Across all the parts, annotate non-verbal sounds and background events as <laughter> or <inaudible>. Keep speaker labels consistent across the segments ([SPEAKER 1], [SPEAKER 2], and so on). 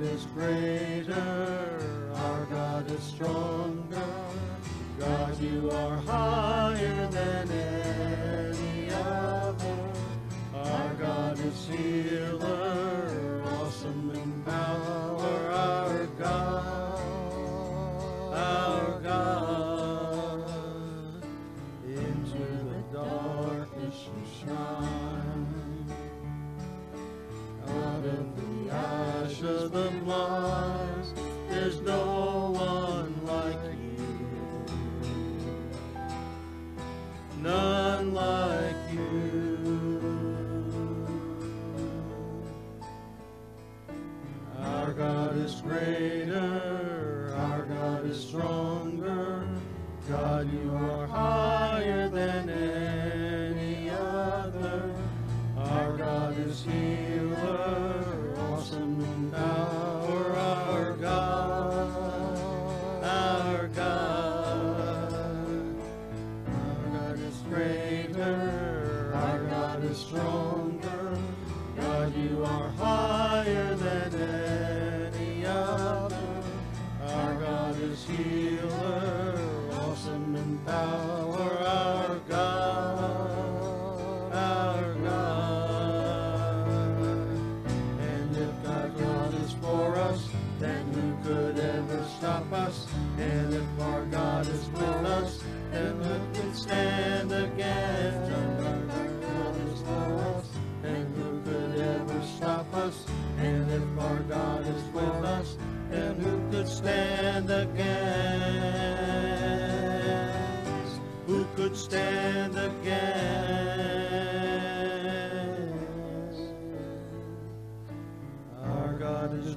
[SPEAKER 1] God is greater, our God is stronger. God, you are high.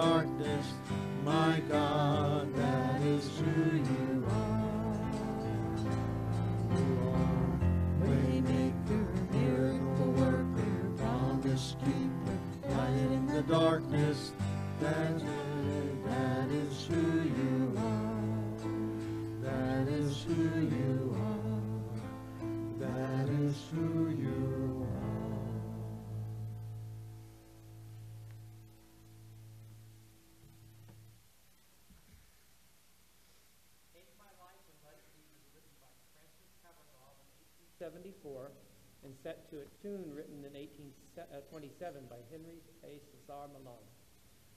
[SPEAKER 1] darkness, my God, that is who you
[SPEAKER 2] 74 and set to a tune written in 1827 uh, by Henry A. Cesar Malan.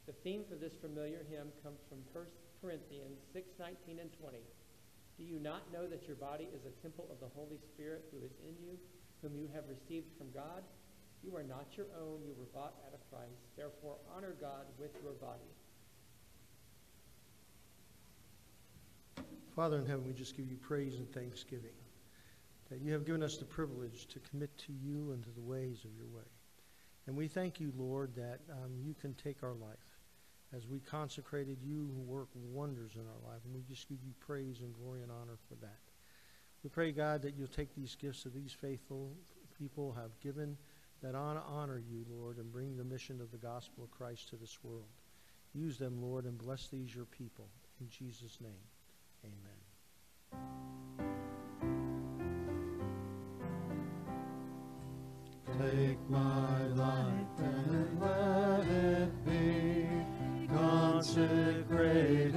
[SPEAKER 2] The theme for this familiar hymn comes from 1 Corinthians 6, 19 and 20. Do you not know that your body is a temple of the Holy Spirit who is in you, whom you have received from God? You are not your own, you were bought at a price. Therefore, honor God with your body.
[SPEAKER 1] Father in heaven, we just give you praise and thanksgiving that you have given us the privilege to commit to you and to the ways of your way. And we thank you, Lord, that um, you can take our life. As we consecrated you, who work wonders in our life, and we just give you praise and glory and honor for that. We pray, God, that you'll take these gifts that these faithful people have given that honor you, Lord, and bring the mission of the gospel of Christ to this world. Use them, Lord, and bless these your people. In Jesus' name, amen.
[SPEAKER 3] Take my life and let it be. Consecrated,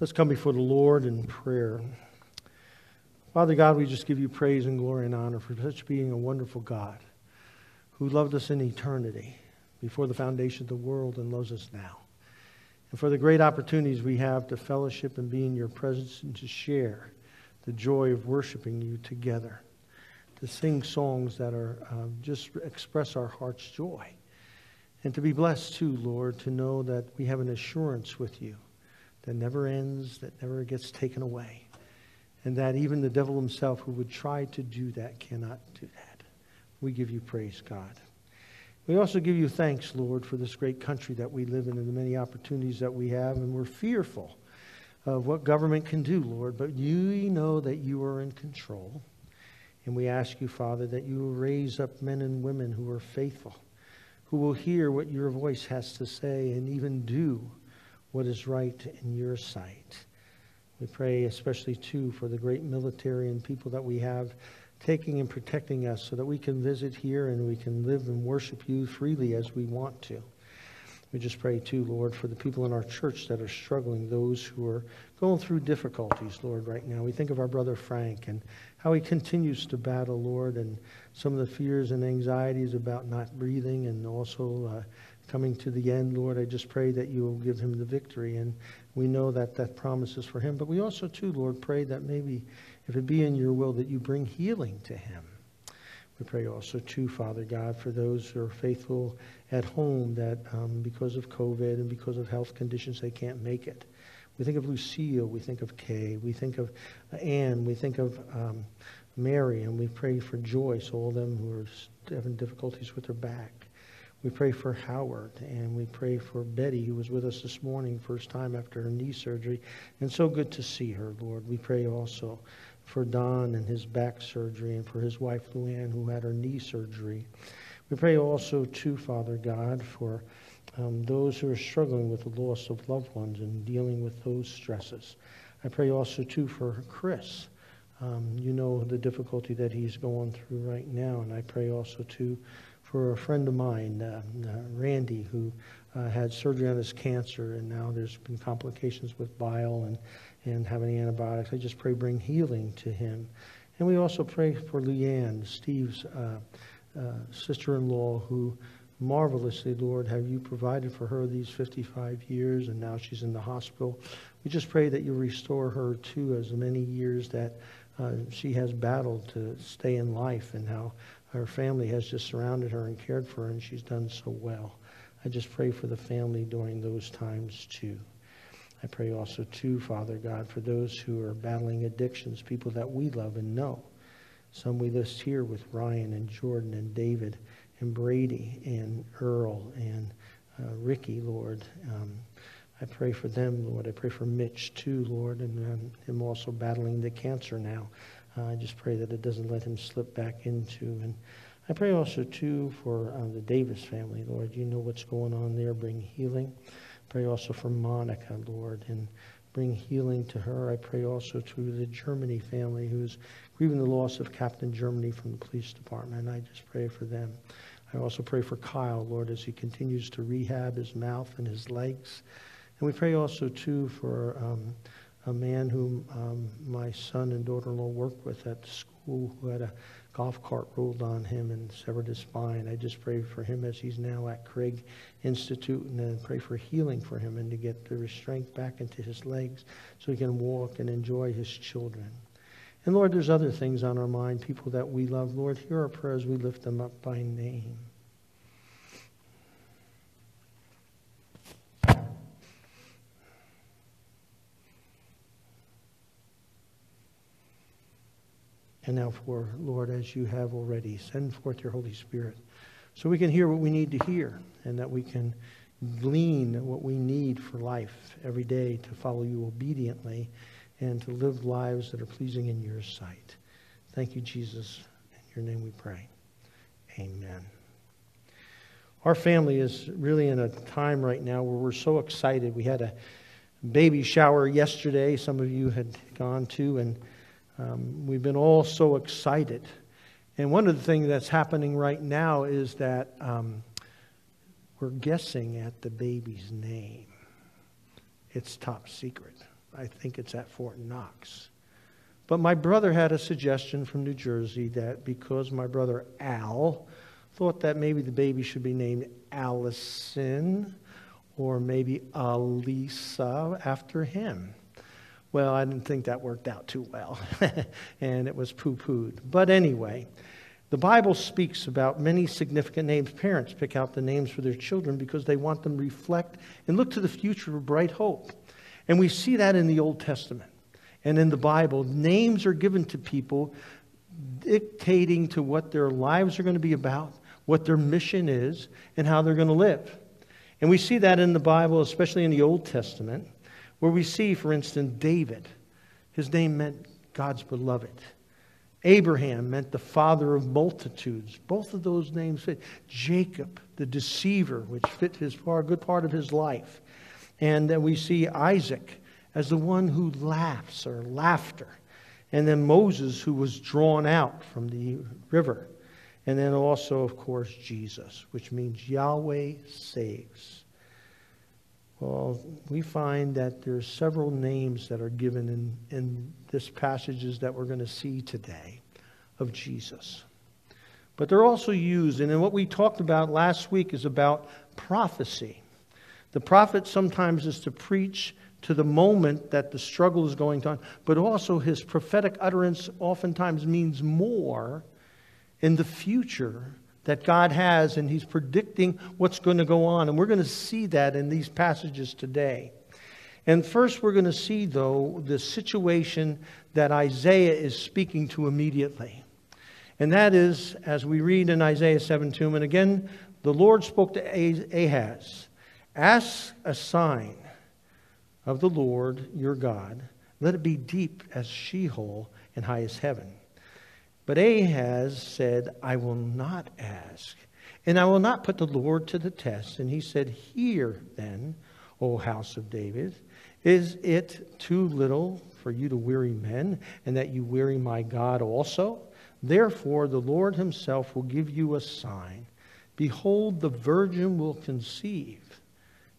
[SPEAKER 1] Let's come before the Lord in prayer. Father God, we just give you praise and glory and honor for such being a wonderful God who loved us in eternity before the foundation of the world and loves us now. And for the great opportunities we have to fellowship and be in your presence and to share the joy of worshiping you together, to sing songs that are um, just express our heart's joy. And to be blessed too, Lord, to know that we have an assurance with you that never ends, that never gets taken away. And that even the devil himself who would try to do that cannot do that. We give you praise, God. We also give you thanks, Lord, for this great country that we live in and the many opportunities that we have. And we're fearful of what government can do, Lord. But you know that you are in control. And we ask you, Father, that you will raise up men and women who are faithful who will hear what your voice has to say and even do what is right in your sight. We pray especially, too, for the great military and people that we have taking and protecting us so that we can visit here and we can live and worship you freely as we want to. We just pray, too, Lord, for the people in our church that are struggling, those who are going through difficulties, Lord, right now. We think of our brother Frank and how he continues to battle, Lord, and some of the fears and anxieties about not breathing and also uh, coming to the end, Lord. I just pray that you will give him the victory. And we know that that promise is for him. But we also, too, Lord, pray that maybe if it be in your will, that you bring healing to him. We pray also, too, Father God, for those who are faithful at home that um, because of COVID and because of health conditions, they can't make it. We think of Lucille, we think of Kay, we think of Anne, we think of um, Mary, and we pray for Joyce, all of them who are having difficulties with their back. We pray for Howard, and we pray for Betty, who was with us this morning, first time after her knee surgery, and so good to see her, Lord. We pray also for Don and his back surgery, and for his wife Luann, who had her knee surgery. We pray also, too, Father God, for um, those who are struggling with the loss of loved ones and dealing with those stresses. I pray also, too, for Chris, Um, you know the difficulty that he's going through right now. And I pray also, too, for a friend of mine, uh, uh, Randy, who uh, had surgery on his cancer, and now there's been complications with bile and, and having antibiotics. I just pray bring healing to him. And we also pray for Leanne, Steve's uh, uh, sister-in-law, who marvelously, Lord, have you provided for her these 55 years, and now she's in the hospital. We just pray that you restore her to as many years that uh, she has battled to stay in life and how her family has just surrounded her and cared for her, and she's done so well. I just pray for the family during those times too. I pray also too, Father God, for those who are battling addictions, people that we love and know. Some we list here with Ryan and Jordan and David and Brady and Earl and uh, Ricky, Lord. Um, I pray for them, Lord. I pray for Mitch too, Lord, and um, him also battling the cancer now. Uh, I just pray that it doesn't let him slip back into. And I pray also too for uh, the Davis family, Lord. You know what's going on there. Bring healing. Pray also for Monica, Lord, and bring healing to her. I pray also to the Germany family who's grieving the loss of Captain Germany from the police department. I just pray for them. I also pray for Kyle, Lord, as he continues to rehab his mouth and his legs. And we pray also, too, for um, a man whom um, my son and daughter-in-law worked with at school who had a golf cart rolled on him and severed his spine. I just pray for him as he's now at Craig Institute and then pray for healing for him and to get the strength back into his legs so he can walk and enjoy his children. And Lord, there's other things on our mind, people that we love. Lord, hear our prayers. We lift them up by name. And now for, Lord, as you have already, send forth your Holy Spirit so we can hear what we need to hear and that we can glean what we need for life every day to follow you obediently and to live lives that are pleasing in your sight. Thank you, Jesus. In your name we pray. Amen. Our family is really in a time right now where we're so excited. We had a baby shower yesterday, some of you had gone to, and um, we've been all so excited. And one of the things that's happening right now is that um, we're guessing at the baby's name. It's top secret. I think it's at Fort Knox. But my brother had a suggestion from New Jersey that because my brother Al thought that maybe the baby should be named Allison or maybe Alisa after him. Well, I didn't think that worked out too well, <laughs> and it was poo pooed. But anyway, the Bible speaks about many significant names. Parents pick out the names for their children because they want them to reflect and look to the future with bright hope. And we see that in the Old Testament and in the Bible. Names are given to people dictating to what their lives are going to be about, what their mission is, and how they're going to live. And we see that in the Bible, especially in the Old Testament where we see, for instance, David. His name meant God's beloved. Abraham meant the father of multitudes. Both of those names fit. Jacob, the deceiver, which fit his far good part of his life. And then we see Isaac as the one who laughs or laughter. And then Moses, who was drawn out from the river. And then also, of course, Jesus, which means Yahweh saves. Well, we find that there's several names that are given in, in this passages that we're going to see today of Jesus. But they're also used, and then what we talked about last week is about prophecy. The prophet sometimes is to preach to the moment that the struggle is going on, but also his prophetic utterance oftentimes means more in the future that God has, and He's predicting what's going to go on. And we're going to see that in these passages today. And first, we're going to see, though, the situation that Isaiah is speaking to immediately. And that is, as we read in Isaiah 7 2, and again, the Lord spoke to Ahaz Ask a sign of the Lord your God. Let it be deep as Sheol and high as heaven. But Ahaz said, I will not ask, and I will not put the Lord to the test. And he said, Hear then, O house of David, Is it too little for you to weary men, and that you weary my God also? Therefore, the Lord himself will give you a sign. Behold, the virgin will conceive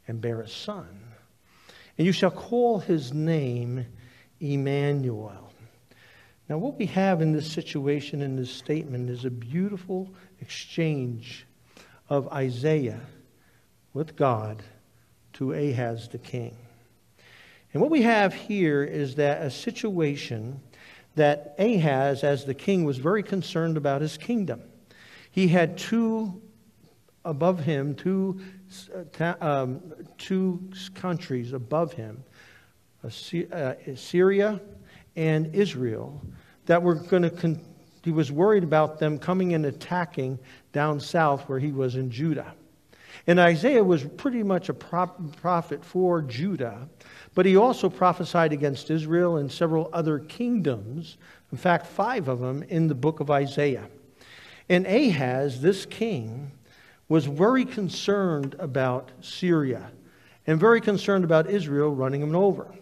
[SPEAKER 1] and bear a son, and you shall call his name Emmanuel. Now, what we have in this situation, in this statement, is a beautiful exchange of Isaiah with God to Ahaz the king. And what we have here is that a situation that Ahaz, as the king, was very concerned about his kingdom. He had two above him, two, uh, um, two countries above him, uh, Syria and Israel, that were going to. Con- he was worried about them coming and attacking down south where he was in Judah. And Isaiah was pretty much a prophet for Judah, but he also prophesied against Israel and several other kingdoms, in fact, five of them in the book of Isaiah. And Ahaz, this king, was very concerned about Syria and very concerned about Israel running him over.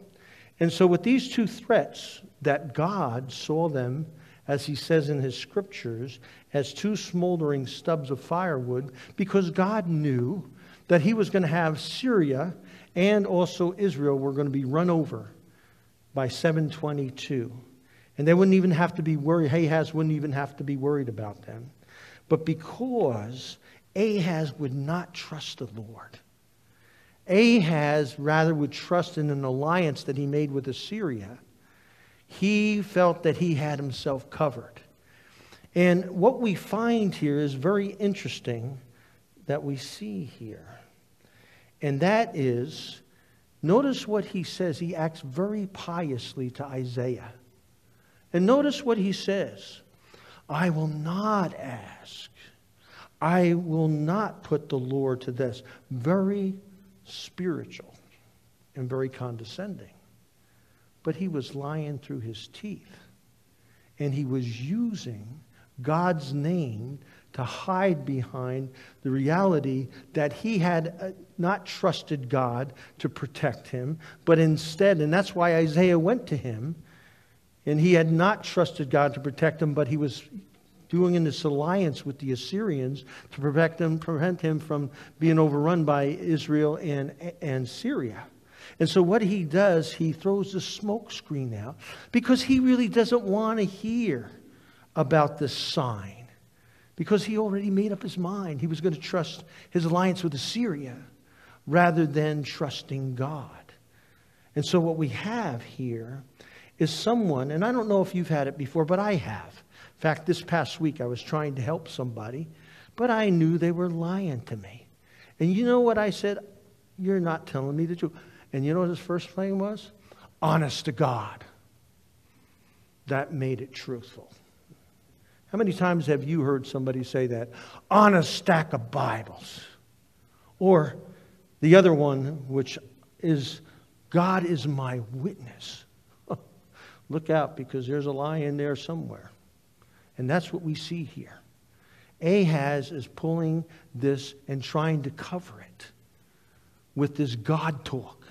[SPEAKER 1] And so, with these two threats, that God saw them as he says in his scriptures, as two smoldering stubs of firewood, because God knew that he was going to have Syria and also Israel were going to be run over by 722. And they wouldn't even have to be worried, Ahaz wouldn't even have to be worried about them. But because Ahaz would not trust the Lord, Ahaz rather would trust in an alliance that he made with Assyria he felt that he had himself covered. And what we find here is very interesting that we see here. And that is, notice what he says. He acts very piously to Isaiah. And notice what he says I will not ask, I will not put the Lord to this. Very spiritual and very condescending but he was lying through his teeth. And he was using God's name to hide behind the reality that he had uh, not trusted God to protect him, but instead, and that's why Isaiah went to him, and he had not trusted God to protect him, but he was doing in this alliance with the Assyrians to protect him, prevent him from being overrun by Israel and, and Syria. And so what he does, he throws the smoke screen out because he really doesn't want to hear about this sign because he already made up his mind. He was going to trust his alliance with Assyria rather than trusting God. And so what we have here is someone, and I don't know if you've had it before, but I have. In fact, this past week I was trying to help somebody, but I knew they were lying to me. And you know what I said? You're not telling me the truth. And you know what his first thing was? Honest to God. That made it truthful. How many times have you heard somebody say that? On a stack of Bibles. Or the other one, which is God is my witness. <laughs> Look out because there's a lie in there somewhere. And that's what we see here. Ahaz is pulling this and trying to cover it with this God talk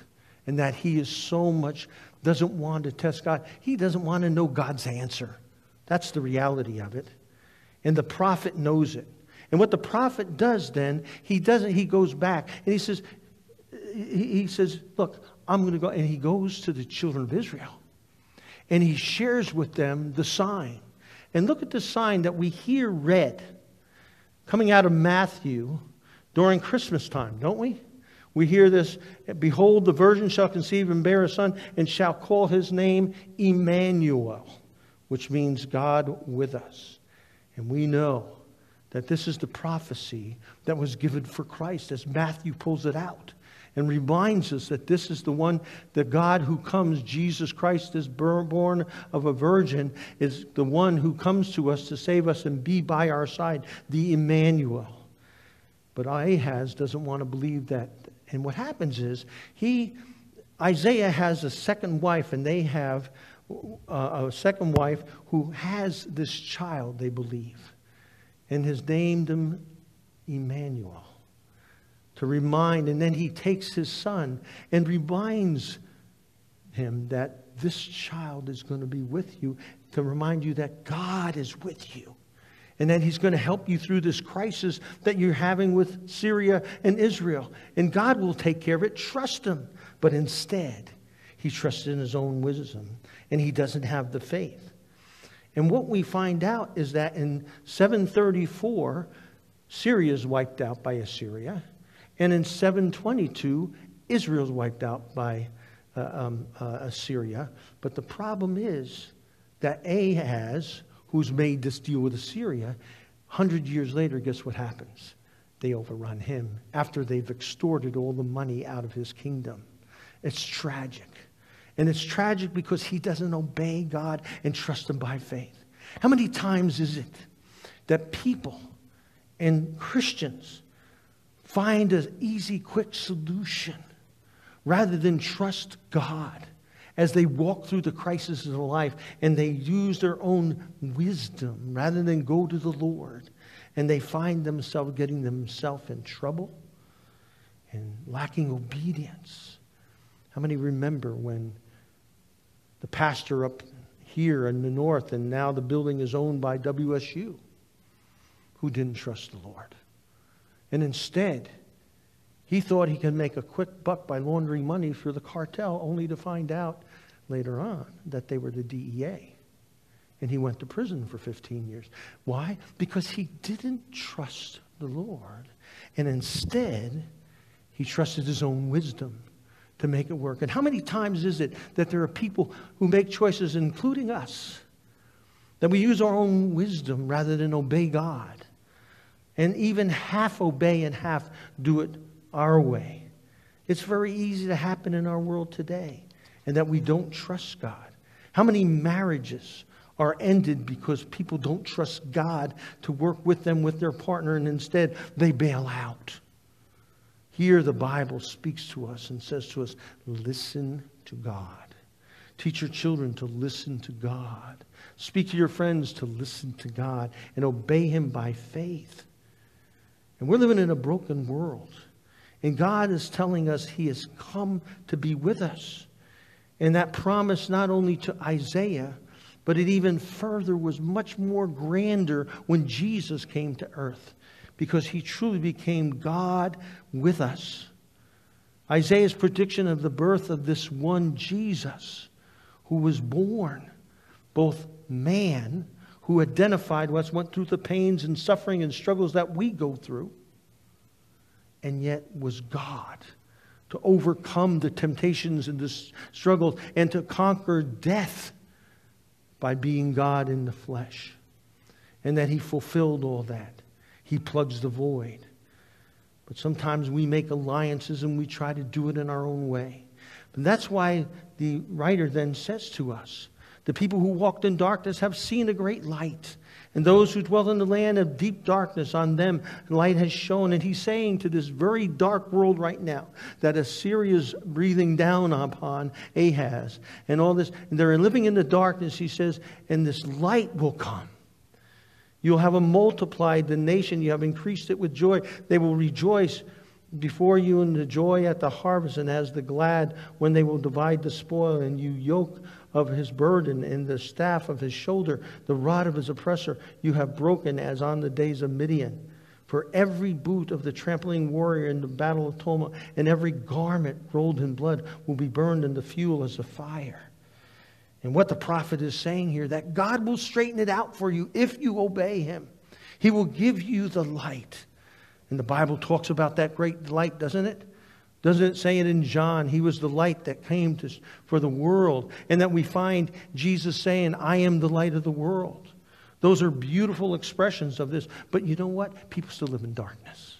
[SPEAKER 1] and that he is so much doesn't want to test God. He doesn't want to know God's answer. That's the reality of it. And the prophet knows it. And what the prophet does then, he doesn't, he goes back and he says, he says, Look, I'm going to go. And he goes to the children of Israel and he shares with them the sign. And look at the sign that we hear read coming out of Matthew during Christmas time, don't we? We hear this Behold, the virgin shall conceive and bear a son, and shall call his name Emmanuel, which means God with us. And we know that this is the prophecy that was given for Christ as Matthew pulls it out and reminds us that this is the one, the God who comes, Jesus Christ is born of a virgin, is the one who comes to us to save us and be by our side, the Emmanuel. But Ahaz doesn't want to believe that and what happens is he, Isaiah has a second wife, and they have uh, a second wife who has this child, they believe, and has named him Emmanuel to remind. And then he takes his son and reminds him that this child is going to be with you to remind you that God is with you and that he's going to help you through this crisis that you're having with Syria and Israel. And God will take care of it. Trust him. But instead, he trusts in his own wisdom and he doesn't have the faith. And what we find out is that in 734, Syria is wiped out by Assyria. And in 722, Israel is wiped out by uh, um, uh, Assyria. But the problem is that Ahaz, who's made this deal with Assyria, 100 years later, guess what happens? They overrun him after they've extorted all the money out of his kingdom. It's tragic. And it's tragic because he doesn't obey God and trust him by faith. How many times is it that people and Christians find an easy, quick solution rather than trust God as they walk through the crisis of life and they use their own wisdom rather than go to the Lord and they find themselves getting themselves in trouble and lacking obedience. How many remember when the pastor up here in the north and now the building is owned by WSU who didn't trust the Lord? And instead, he thought he could make a quick buck by laundering money for the cartel, only to find out later on that they were the DEA. And he went to prison for 15 years. Why? Because he didn't trust the Lord. And instead, he trusted his own wisdom to make it work. And how many times is it that there are people who make choices, including us, that we use our own wisdom rather than obey God? And even half obey and half do it our way. It's very easy to happen in our world today and that we don't trust God. How many marriages are ended because people don't trust God to work with them, with their partner, and instead they bail out? Here, the Bible speaks to us and says to us, listen to God. Teach your children to listen to God. Speak to your friends to listen to God and obey Him by faith. And we're living in a broken world. And God is telling us He has come to be with us. And that promise not only to Isaiah, but it even further was much more grander when Jesus came to earth because he truly became God with us. Isaiah's prediction of the birth of this one Jesus who was born, both man, who identified us, went through the pains and suffering and struggles that we go through, and yet was God to overcome the temptations and the struggles and to conquer death by being God in the flesh. And that he fulfilled all that. He plugs the void. But sometimes we make alliances and we try to do it in our own way. And that's why the writer then says to us the people who walked in darkness have seen a great light. And those who dwell in the land of deep darkness, on them light has shone. And he's saying to this very dark world right now that Assyria is breathing down upon Ahaz and all this. And they're living in the darkness, he says, and this light will come. You'll have a multiplied the nation. You have increased it with joy. They will rejoice before you in the joy at the harvest and as the glad when they will divide the spoil. And you yoke of his burden and the staff of his shoulder, the rod of his oppressor, you have broken as on the days of Midian. For every boot of the trampling warrior in the battle of Toma and every garment rolled in blood will be burned in the fuel as a fire. And what the prophet is saying here, that God will straighten it out for you if you obey him. He will give you the light. And the Bible talks about that great light, doesn't it? Doesn't it say it in John? He was the light that came to, for the world. And that we find Jesus saying, I am the light of the world. Those are beautiful expressions of this. But you know what? People still live in darkness.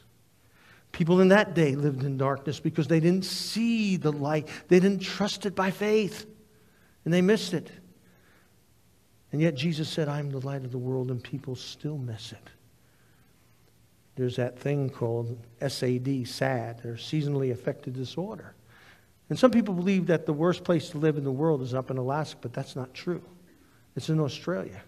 [SPEAKER 1] People in that day lived in darkness because they didn't see the light, they didn't trust it by faith, and they missed it. And yet Jesus said, I'm the light of the world, and people still miss it there's that thing called SAD, SAD, or seasonally affected disorder. And some people believe that the worst place to live in the world is up in Alaska, but that's not true. It's in Australia.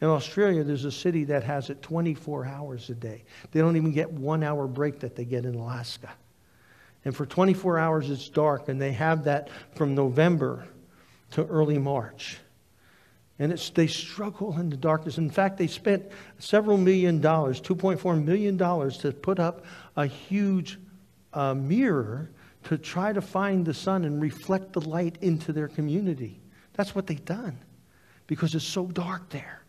[SPEAKER 1] In Australia, there's a city that has it 24 hours a day. They don't even get one hour break that they get in Alaska. And for 24 hours it's dark, and they have that from November to early March. And it's, they struggle in the darkness. In fact, they spent several million dollars, $2.4 million, to put up a huge uh, mirror to try to find the sun and reflect the light into their community. That's what they've done because it's so dark there.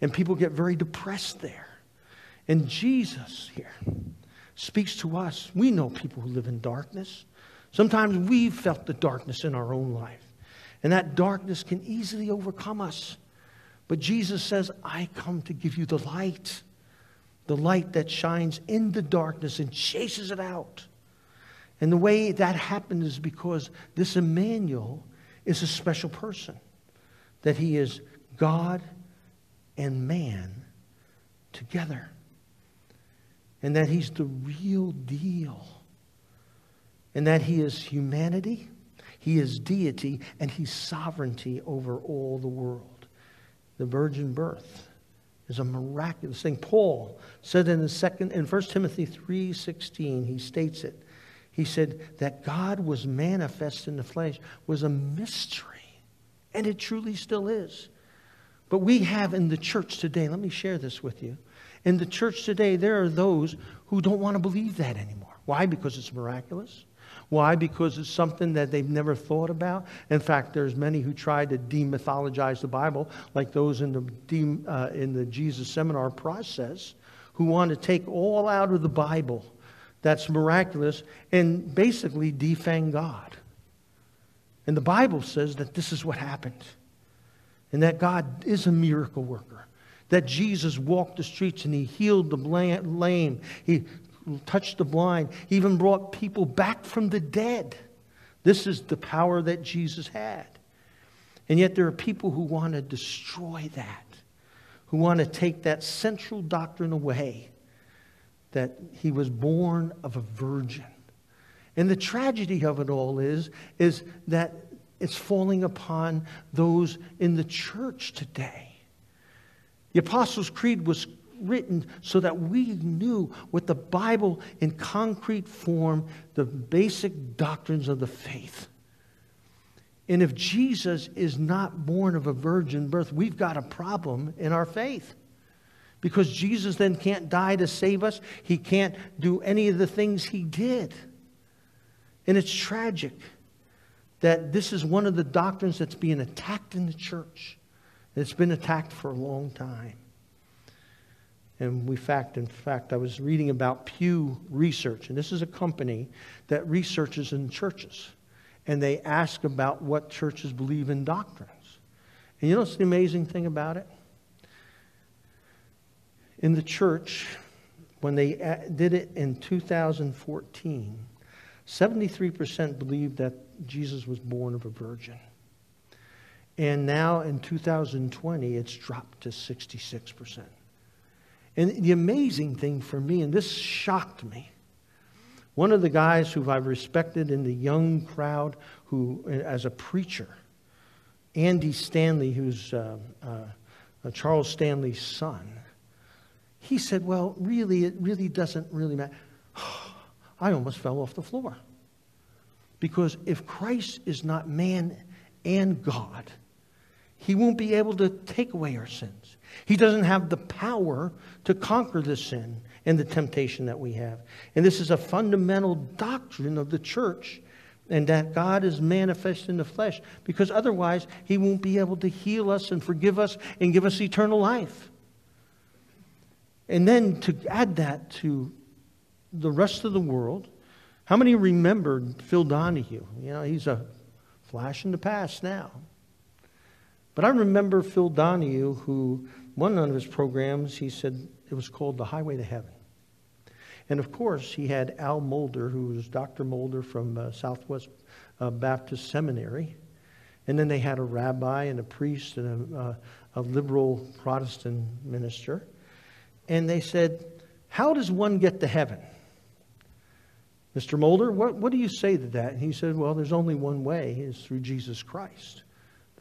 [SPEAKER 1] And people get very depressed there. And Jesus here speaks to us. We know people who live in darkness. Sometimes we've felt the darkness in our own life. And that darkness can easily overcome us. But Jesus says, I come to give you the light, the light that shines in the darkness and chases it out. And the way that happened is because this Emmanuel is a special person, that he is God and man together and that he's the real deal, and that he is humanity, he is deity, and he's sovereignty over all the world. The virgin birth is a miraculous thing. Paul said in the second in 1 Timothy 3:16, he states it. He said that God was manifest in the flesh was a mystery, and it truly still is. But we have in the church today, let me share this with you. In the church today, there are those who don't want to believe that anymore. Why? Because it's miraculous. Why? Because it's something that they've never thought about. In fact, there's many who try to demythologize the Bible, like those in the, de, uh, in the Jesus seminar process, who want to take all out of the Bible that's miraculous and basically defang God. And the Bible says that this is what happened, and that God is a miracle worker that Jesus walked the streets and he healed the lame, he touched the blind, he even brought people back from the dead. This is the power that Jesus had. And yet there are people who want to destroy that, who want to take that central doctrine away that he was born of a virgin. And the tragedy of it all is, is that it's falling upon those in the church today the Apostles' Creed was written so that we knew what the Bible in concrete form, the basic doctrines of the faith. And if Jesus is not born of a virgin birth, we've got a problem in our faith. Because Jesus then can't die to save us, he can't do any of the things he did. And it's tragic that this is one of the doctrines that's being attacked in the church. It's been attacked for a long time. And we fact, in fact, I was reading about Pew Research, and this is a company that researches in churches. And they ask about what churches believe in doctrines. And you know what's the amazing thing about it? In the church, when they uh, did it in 2014, 73% believed that Jesus was born of a virgin. And now in 2020, it's dropped to 66%. And the amazing thing for me, and this shocked me, one of the guys who I've respected in the young crowd, who, as a preacher, Andy Stanley, who's uh, uh, Charles Stanley's son, he said, Well, really, it really doesn't really matter. <sighs> I almost fell off the floor. Because if Christ is not man and God, he won't be able to take away our sins. He doesn't have the power to conquer the sin and the temptation that we have. And this is a fundamental doctrine of the church, and that God is manifest in the flesh, because otherwise, He won't be able to heal us and forgive us and give us eternal life. And then to add that to the rest of the world, how many remembered Phil Donahue? You know, he's a flash in the past now. But I remember Phil Donahue, who, one of his programs, he said it was called The Highway to Heaven. And of course, he had Al Mohler, who was Dr. Mohler from uh, Southwest uh, Baptist Seminary. And then they had a rabbi and a priest and a, uh, a liberal Protestant minister. And they said, How does one get to heaven? Mr. Mohler, what, what do you say to that? And he said, Well, there's only one way, is through Jesus Christ.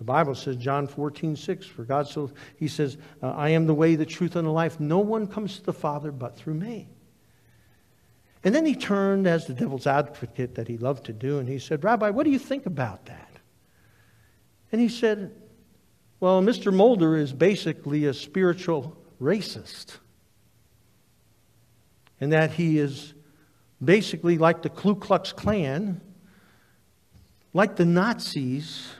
[SPEAKER 1] The Bible says, John 14, 6, for God so, he says, I am the way, the truth, and the life. No one comes to the Father but through me. And then he turned as the devil's advocate that he loved to do, and he said, Rabbi, what do you think about that? And he said, Well, Mr. Mulder is basically a spiritual racist. And that he is basically like the Ku Klux Klan, like the Nazis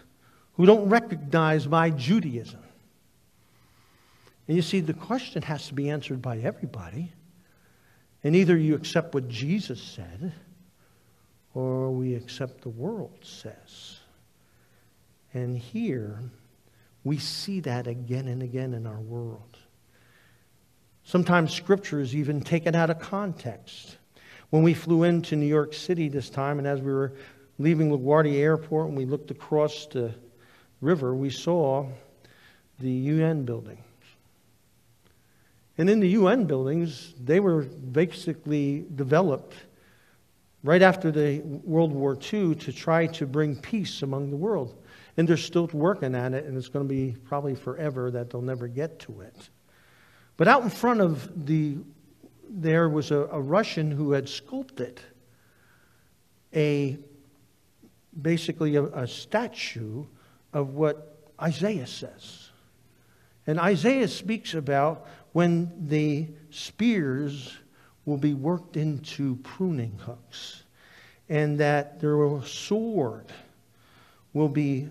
[SPEAKER 1] who don't recognize my Judaism. And you see, the question has to be answered by everybody. And either you accept what Jesus said, or we accept the world says. And here, we see that again and again in our world. Sometimes scripture is even taken out of context. When we flew into New York City this time, and as we were leaving LaGuardia Airport and we looked across the river, we saw the UN building. And in the UN buildings, they were basically developed right after the World War II to try to bring peace among the world. And they're still working at it, and it's going to be probably forever that they'll never get to it. But out in front of the, there was a, a Russian who had sculpted a, basically a, a statue of what Isaiah says. And Isaiah speaks about when the spears will be worked into pruning hooks, and that their sword will be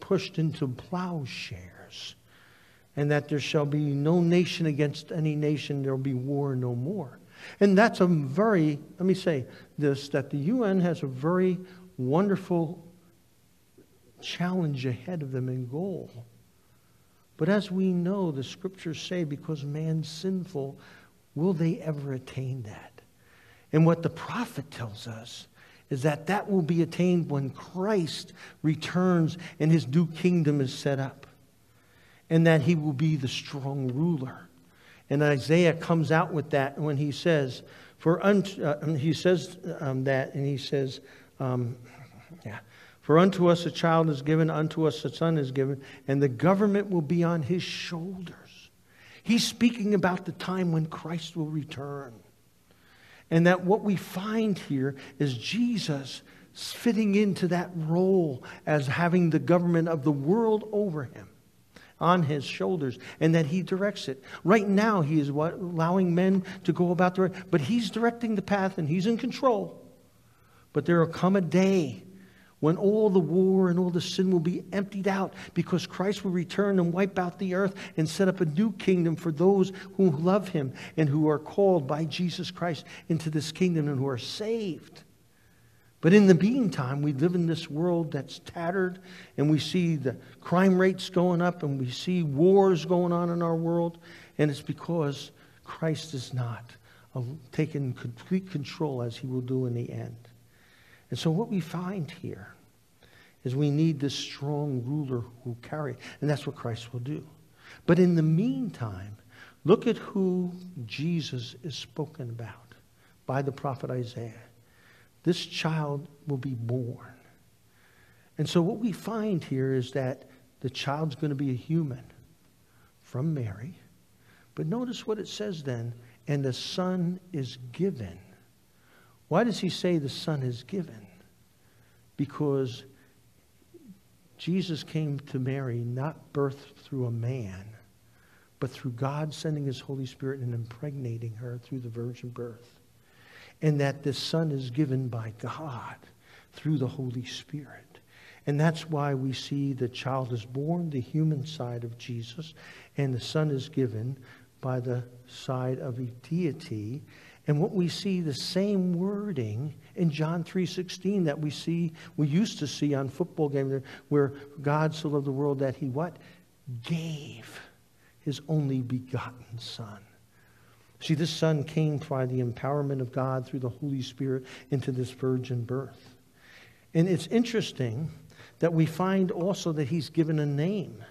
[SPEAKER 1] pushed into plowshares, and that there shall be no nation against any nation, there will be war no more. And that's a very, let me say this, that the UN has a very wonderful challenge ahead of them and goal. But as we know, the scriptures say, because man's sinful, will they ever attain that? And what the prophet tells us is that that will be attained when Christ returns and his new kingdom is set up. And that he will be the strong ruler. And Isaiah comes out with that when he says, for unto, uh, he says um, that, and he says, um, yeah, for unto us a child is given, unto us a son is given, and the government will be on his shoulders. He's speaking about the time when Christ will return. And that what we find here is Jesus fitting into that role as having the government of the world over him on his shoulders and that he directs it. Right now, he is what, allowing men to go about their but he's directing the path and he's in control. But there will come a day when all the war and all the sin will be emptied out because Christ will return and wipe out the earth and set up a new kingdom for those who love him and who are called by Jesus Christ into this kingdom and who are saved. But in the meantime, we live in this world that's tattered and we see the crime rates going up and we see wars going on in our world. And it's because Christ is not taken complete control as he will do in the end. And so what we find here is we need this strong ruler who carry, and that's what Christ will do. But in the meantime, look at who Jesus is spoken about by the prophet Isaiah. This child will be born. And so what we find here is that the child's going to be a human from Mary. But notice what it says then, and the son is given. Why does he say the son is given? Because Jesus came to Mary not birthed through a man, but through God sending his Holy Spirit and impregnating her through the virgin birth. And that this son is given by God through the Holy Spirit. And that's why we see the child is born, the human side of Jesus, and the son is given by the side of a deity. And what we see the same wording in John 3:16 that we see we used to see on football games where God so loved the world that he what gave his only begotten son. See this son came by the empowerment of God through the Holy Spirit into this virgin birth. And it's interesting that we find also that he's given a name.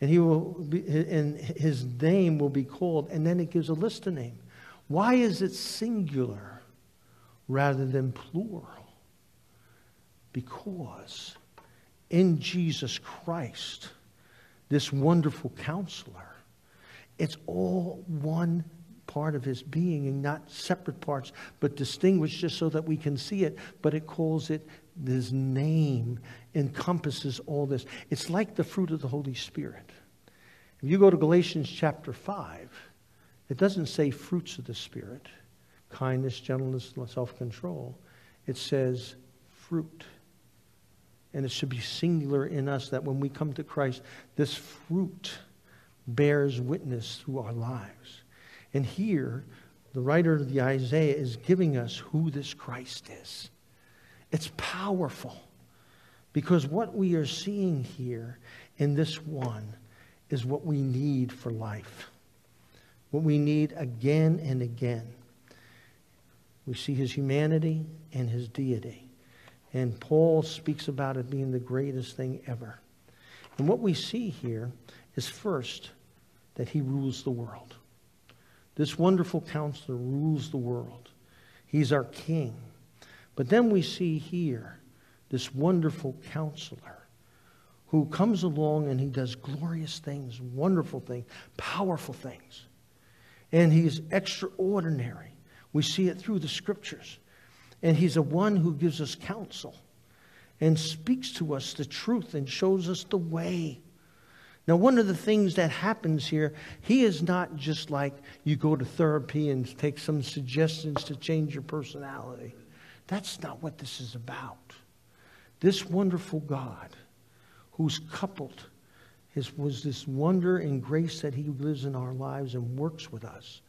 [SPEAKER 1] And he will be, and his name will be called and then it gives a list of names. Why is it singular rather than plural? Because in Jesus Christ, this wonderful counselor, it's all one part of his being and not separate parts, but distinguished just so that we can see it. But it calls it his name encompasses all this. It's like the fruit of the Holy Spirit. If you go to Galatians chapter 5, it doesn't say fruits of the Spirit kindness, gentleness, self control. It says fruit. And it should be singular in us that when we come to Christ, this fruit bears witness through our lives. And here, the writer of the Isaiah is giving us who this Christ is. It's powerful because what we are seeing here in this one is what we need for life, what we need again and again. We see his humanity and his deity. And Paul speaks about it being the greatest thing ever. And what we see here is first that he rules the world. This wonderful counselor rules the world. He's our king. But then we see here this wonderful counselor who comes along and he does glorious things, wonderful things, powerful things. And he's extraordinary. We see it through the scriptures. And he's a one who gives us counsel and speaks to us the truth and shows us the way. Now, one of the things that happens here, he is not just like you go to therapy and take some suggestions to change your personality. That's not what this is about. This wonderful God, who's coupled was this wonder and grace that he lives in our lives and works with us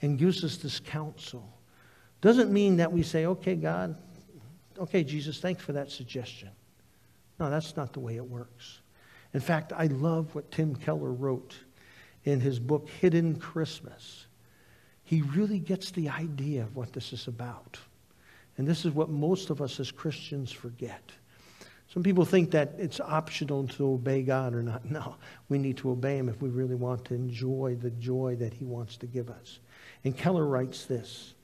[SPEAKER 1] and gives us this counsel, doesn't mean that we say, okay, God, okay, Jesus, thanks for that suggestion. No, that's not the way it works. In fact, I love what Tim Keller wrote in his book, Hidden Christmas. He really gets the idea of what this is about. And this is what most of us as Christians forget. Some people think that it's optional to obey God or not. <laughs> No, we need to obey Him if we really want to enjoy the joy that He wants to give us. And Keller writes this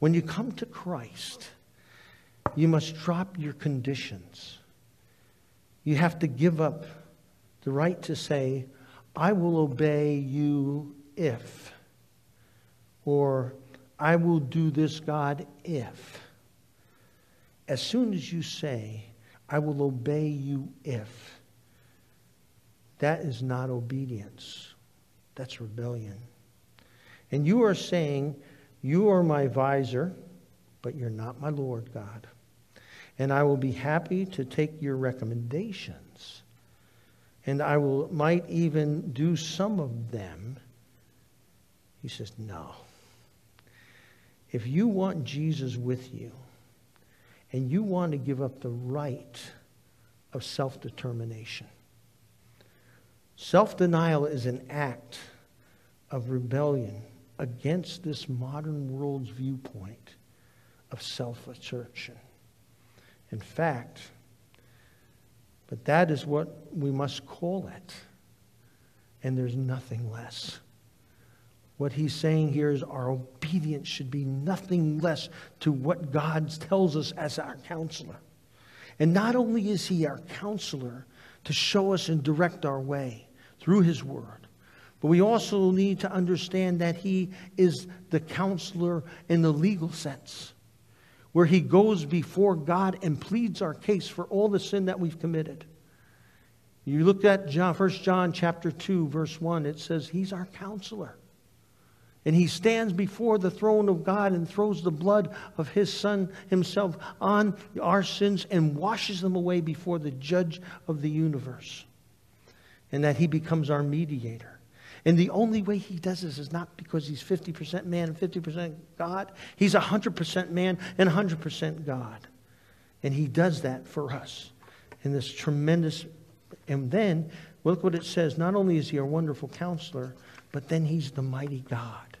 [SPEAKER 1] When you come to Christ, you must drop your conditions. You have to give up the right to say, I will obey you if, or I will do this, God, if. As soon as you say, I will obey you if, that is not obedience. That's rebellion. And you are saying, You are my visor, but you're not my Lord God. And I will be happy to take your recommendations. And I will might even do some of them. He says, No. If you want Jesus with you, and you want to give up the right of self determination. Self denial is an act of rebellion against this modern world's viewpoint of self assertion. In fact, but that is what we must call it. And there's nothing less. What he's saying here is our obedience should be nothing less to what God tells us as our counselor. And not only is he our counselor to show us and direct our way through his word, but we also need to understand that he is the counselor in the legal sense, where he goes before God and pleads our case for all the sin that we've committed. You look at John, 1 John chapter 2, verse 1, it says he's our counselor. And he stands before the throne of God and throws the blood of his son himself on our sins and washes them away before the judge of the universe. And that he becomes our mediator. And the only way he does this is not because he's 50% man and 50% God. He's 100% man and 100% God. And he does that for us in this tremendous. And then, look what it says. Not only is he a wonderful counselor, but then he's the mighty God.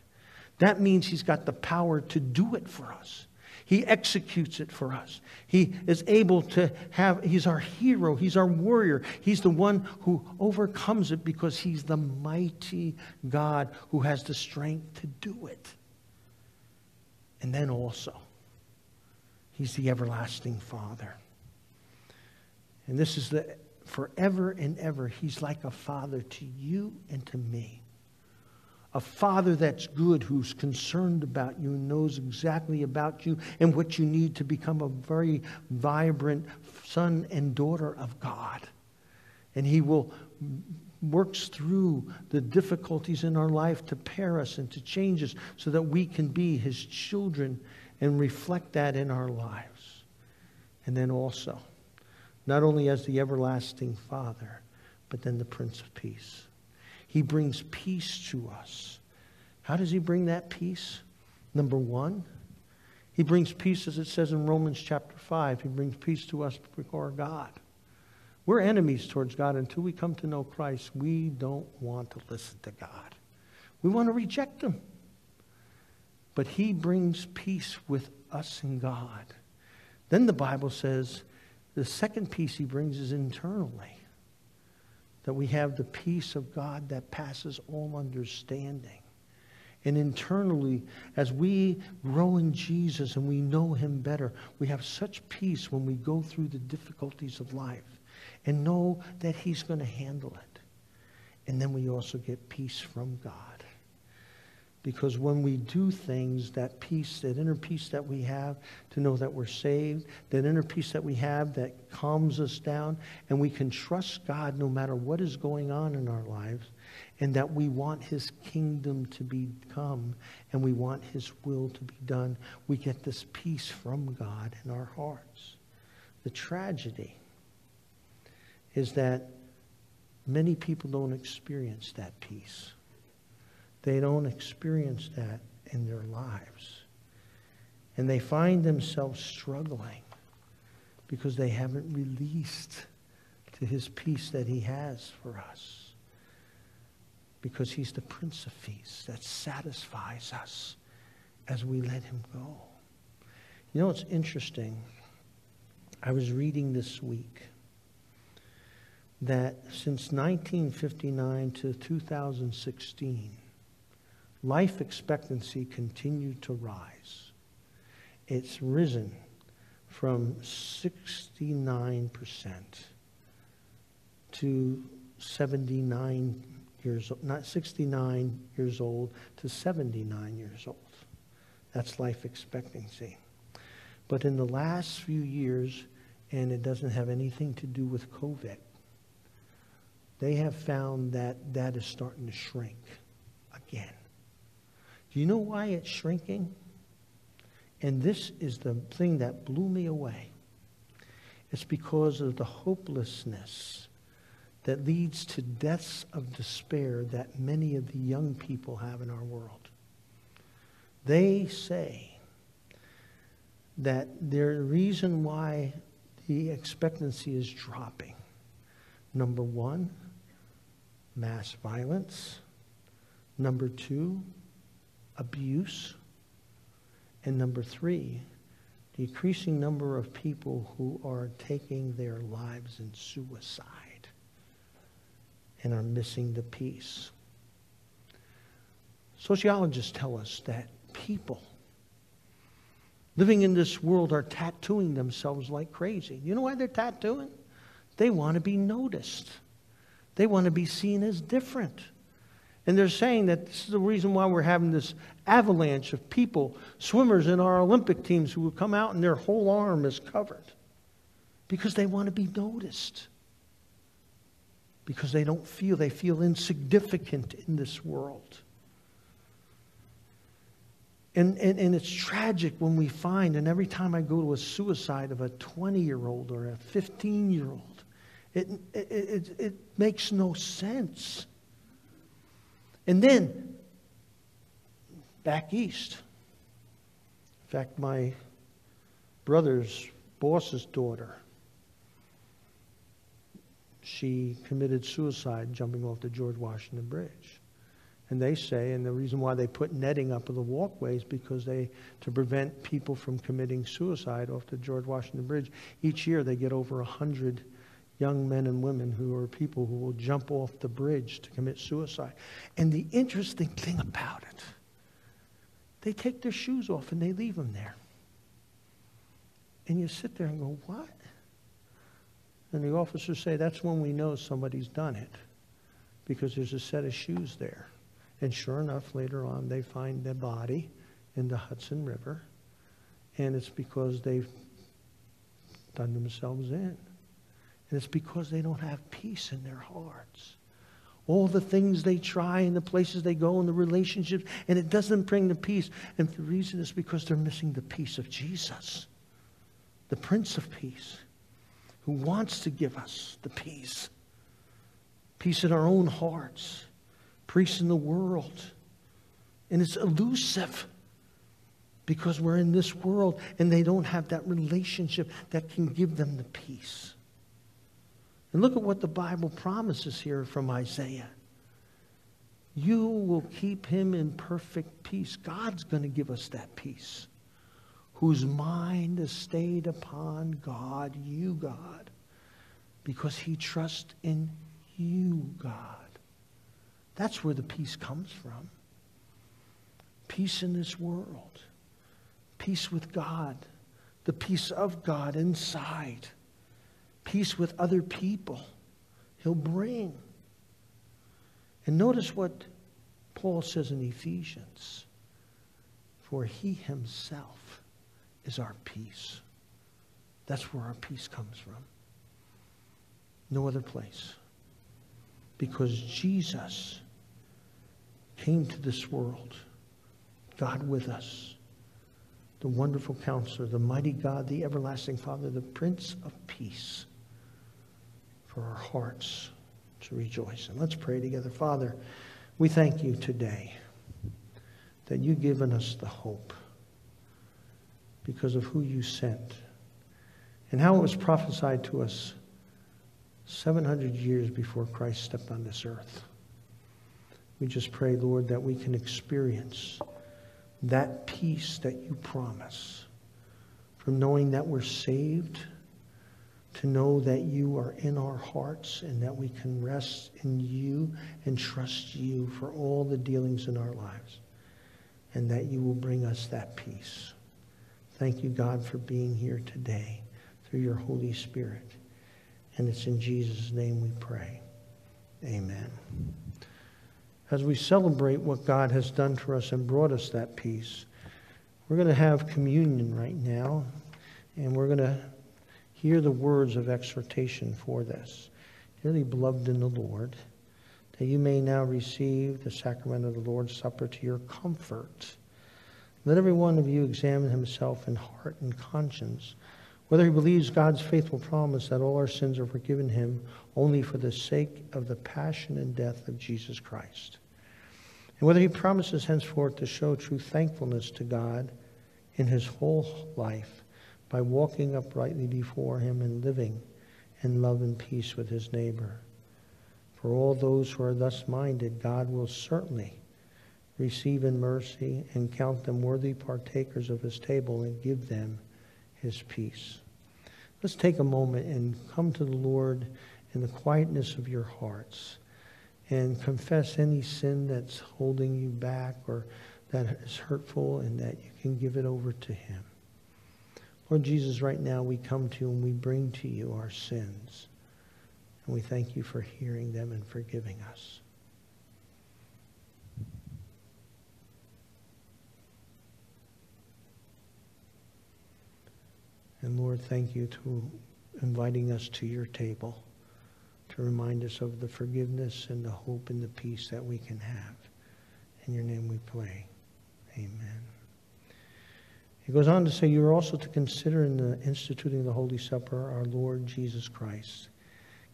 [SPEAKER 1] That means he's got the power to do it for us. He executes it for us. He is able to have, he's our hero, he's our warrior. He's the one who overcomes it because he's the mighty God who has the strength to do it. And then also, he's the everlasting Father. And this is the forever and ever, he's like a father to you and to me a father that's good, who's concerned about you, knows exactly about you and what you need to become a very vibrant son and daughter of God. And he will works through the difficulties in our life to pair us and to change us so that we can be his children and reflect that in our lives. And then also, not only as the everlasting Father, but then the Prince of Peace. He brings peace to us. How does he bring that peace? Number one, he brings peace, as it says in Romans chapter 5. He brings peace to us before God. We're enemies towards God until we come to know Christ. We don't want to listen to God. We want to reject him. But he brings peace with us and God. Then the Bible says the second peace he brings is internally. That we have the peace of God that passes all understanding. And internally, as we grow in Jesus and we know him better, we have such peace when we go through the difficulties of life and know that He's going to handle it. And then we also get peace from God. Because when we do things, that peace, that inner peace that we have to know that we're saved, that inner peace that we have that calms us down, and we can trust God no matter what is going on in our lives, and that we want His kingdom to become, and we want His will to be done, we get this peace from God in our hearts. The tragedy is that many people don't experience that peace. They don't experience that in their lives. And they find themselves struggling because they haven't released to his peace that he has for us. Because he's the Prince of Peace that satisfies us as we let him go. You know, it's interesting. I was reading this week that since 1959 to 2016, life expectancy continued to rise. It's risen from 69% to 79 years old, not 69 years old to 79 years old. That's life expectancy. But in the last few years, and it doesn't have anything to do with COVID, they have found that that is starting to shrink again. Do you know why it's shrinking? And this is the thing that blew me away. It's because of the hopelessness that leads to deaths of despair that many of the young people have in our world. They say that the reason why the expectancy is dropping, number one, mass violence. Number two, abuse. And number three, decreasing number of people who are taking their lives in suicide and are missing the peace. Sociologists tell us that people living in this world are tattooing themselves like crazy. You know why they're tattooing? They want to be noticed. They want to be seen as different. And they're saying that this is the reason why we're having this avalanche of people, swimmers in our Olympic teams who will come out and their whole arm is covered. Because they want to be noticed. Because they don't feel, they feel insignificant in this world. And, and, and it's tragic when we find, and every time I go to a suicide of a 20 year old or a 15 year old, it, it, it, it makes no sense. And then, back east. In fact, my brother's boss's daughter, she committed suicide jumping off the George Washington Bridge. And they say, and the reason why they put netting up of the walkways because they to prevent people from committing suicide off the George Washington Bridge. Each year they get over a hundred young men and women who are people who will jump off the bridge to commit suicide. And the interesting thing about it, they take their shoes off and they leave them there. And you sit there and go, what? And the officers say, that's when we know somebody's done it because there's a set of shoes there. And sure enough, later on, they find the body in the Hudson River. And it's because they've done themselves in. And it's because they don't have peace in their hearts. All the things they try and the places they go and the relationships, and it doesn't bring the peace. And the reason is because they're missing the peace of Jesus, the Prince of Peace, who wants to give us the peace. Peace in our own hearts, peace in the world. And it's elusive because we're in this world and they don't have that relationship that can give them the peace. And look at what the Bible promises here from Isaiah. You will keep him in perfect peace. God's going to give us that peace. Whose mind is stayed upon God, you, God, because he trusts in you, God. That's where the peace comes from. Peace in this world peace with God, the peace of God inside, peace with other people. He'll bring. And notice what Paul says in Ephesians For he himself is our peace. That's where our peace comes from. No other place. Because Jesus came to this world, God with us the wonderful counselor, the mighty God, the everlasting Father, the Prince of Peace, for our hearts to rejoice. And let's pray together. Father, we thank you today that you've given us the hope because of who you sent and how it was prophesied to us 700 years before Christ stepped on this earth. We just pray, Lord, that we can experience that peace that you promise, from knowing that we're saved to know that you are in our hearts and that we can rest in you and trust you for all the dealings in our lives, and that you will bring us that peace. Thank you, God, for being here today through your Holy Spirit. And it's in Jesus' name we pray. Amen as we celebrate what God has done for us and brought us that peace, we're going to have communion right now, and we're going to hear the words of exhortation for this. Dearly beloved in the Lord, that you may now receive the sacrament of the Lord's Supper to your comfort. Let every one of you examine himself in heart and conscience, whether he believes God's faithful promise that all our sins are forgiven him only for the sake of the passion and death of Jesus Christ and whether he promises henceforth to show true thankfulness to God in his whole life by walking uprightly before him and living in love and peace with his neighbor. For all those who are thus minded, God will certainly receive in mercy and count them worthy partakers of his table and give them his peace. Let's take a moment and come to the Lord in the quietness of your hearts and confess any sin that's holding you back or that is hurtful and that you can give it over to him. Lord Jesus, right now we come to you and we bring to you our sins. And we thank you for hearing them and forgiving us. And Lord, thank you to inviting us to your table to remind us of the forgiveness and the hope and the peace that we can have. In your name we pray. Amen. He goes on to say, You are also to consider in the instituting the Holy Supper our Lord Jesus Christ.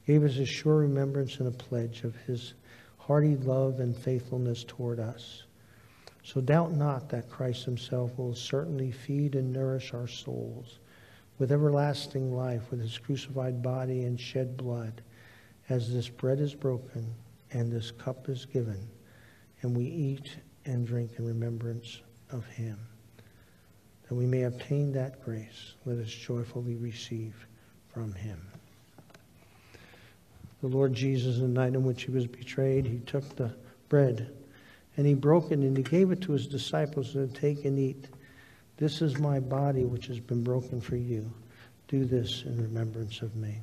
[SPEAKER 1] Gave us a sure remembrance and a pledge of his hearty love and faithfulness toward us. So doubt not that Christ himself will certainly feed and nourish our souls with everlasting life, with his crucified body and shed blood as this bread is broken and this cup is given, and we eat and drink in remembrance of him. That we may obtain that grace, let us joyfully receive from him. The Lord Jesus, the night in which he was betrayed, he took the bread and he broke it and he gave it to his disciples to take and eat. This is my body which has been broken for you. Do this in remembrance of me.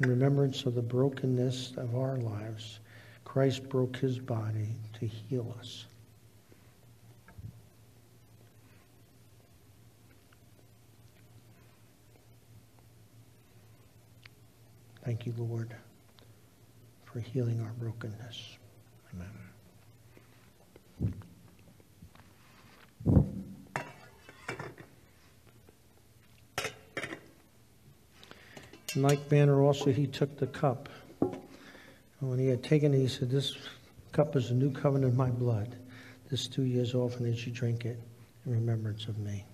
[SPEAKER 1] In remembrance of the brokenness of our lives, Christ broke his body to heal us. Thank you, Lord, for healing our brokenness. Amen. In like manner also he took the cup. And when he had taken it, he said, This cup is a new covenant in my blood. This two years often as you drink it in remembrance of me.